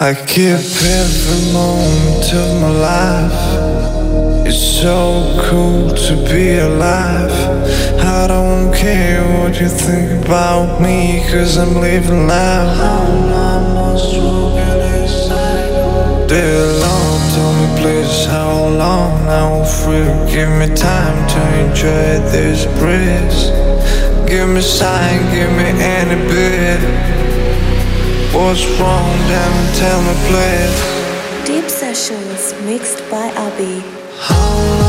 I give every moment of my life. It's so cool to be alive. I don't care what you think about me, cause I'm living life. I'm almost broken inside. Dear Lord, tell me please how long I will free. Give me time to enjoy this breeze. Give me sign, give me any bit. What's wrong? Damn, tell me, please. Deep sessions mixed by Abee. How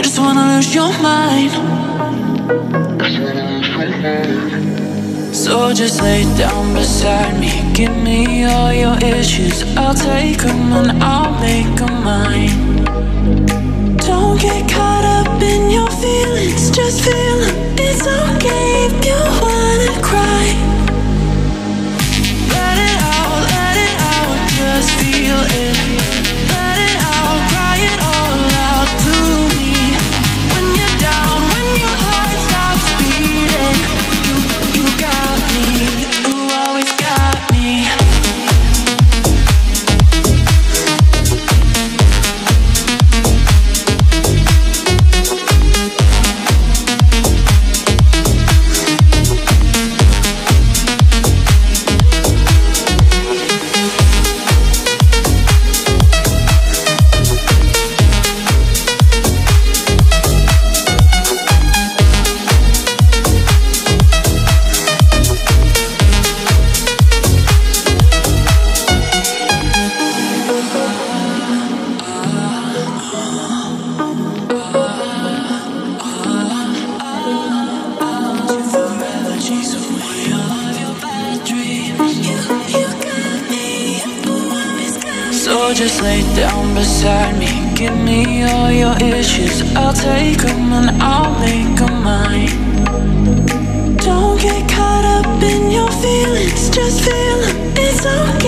You just wanna lose your mind. So just lay down beside me. Give me all your issues. I'll take them and I'll make them mine. Don't get caught up in your feelings. Just feel them. It's okay if you wanna cry. just feel it's all.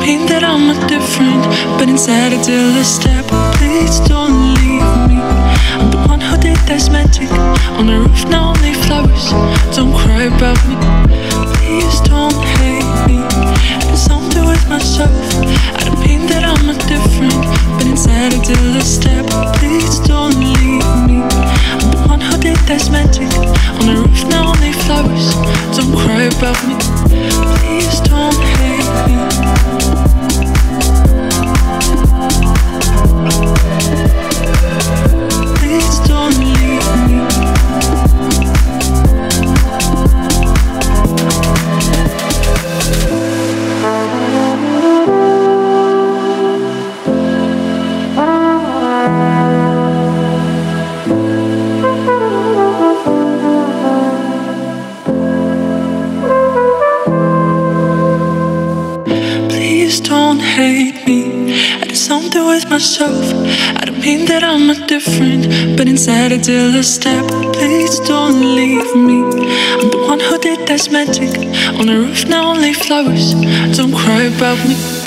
Mean that I'm not different, but inside I did a step. Please don't leave me. I'm the one who did this magic. On the roof now only flowers. Don't cry about me. Please don't hate me. I did something with myself. I don't mean that I'm not different, but inside I did a step. Please don't leave me. I'm the one who did this magic. On the roof now only flowers. Don't cry about me. Please myself. I don't mean that I'm not different, but inside I did a step. Please don't leave me. I'm the one who did that magic. On the roof now only flowers. Don't cry about me.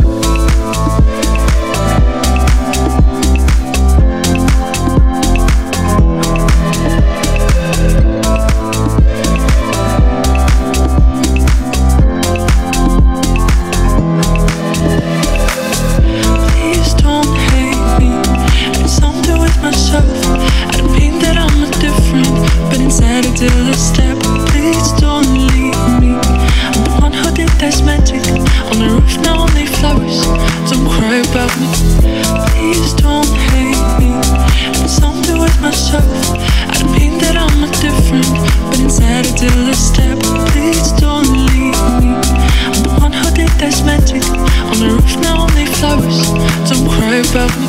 Don't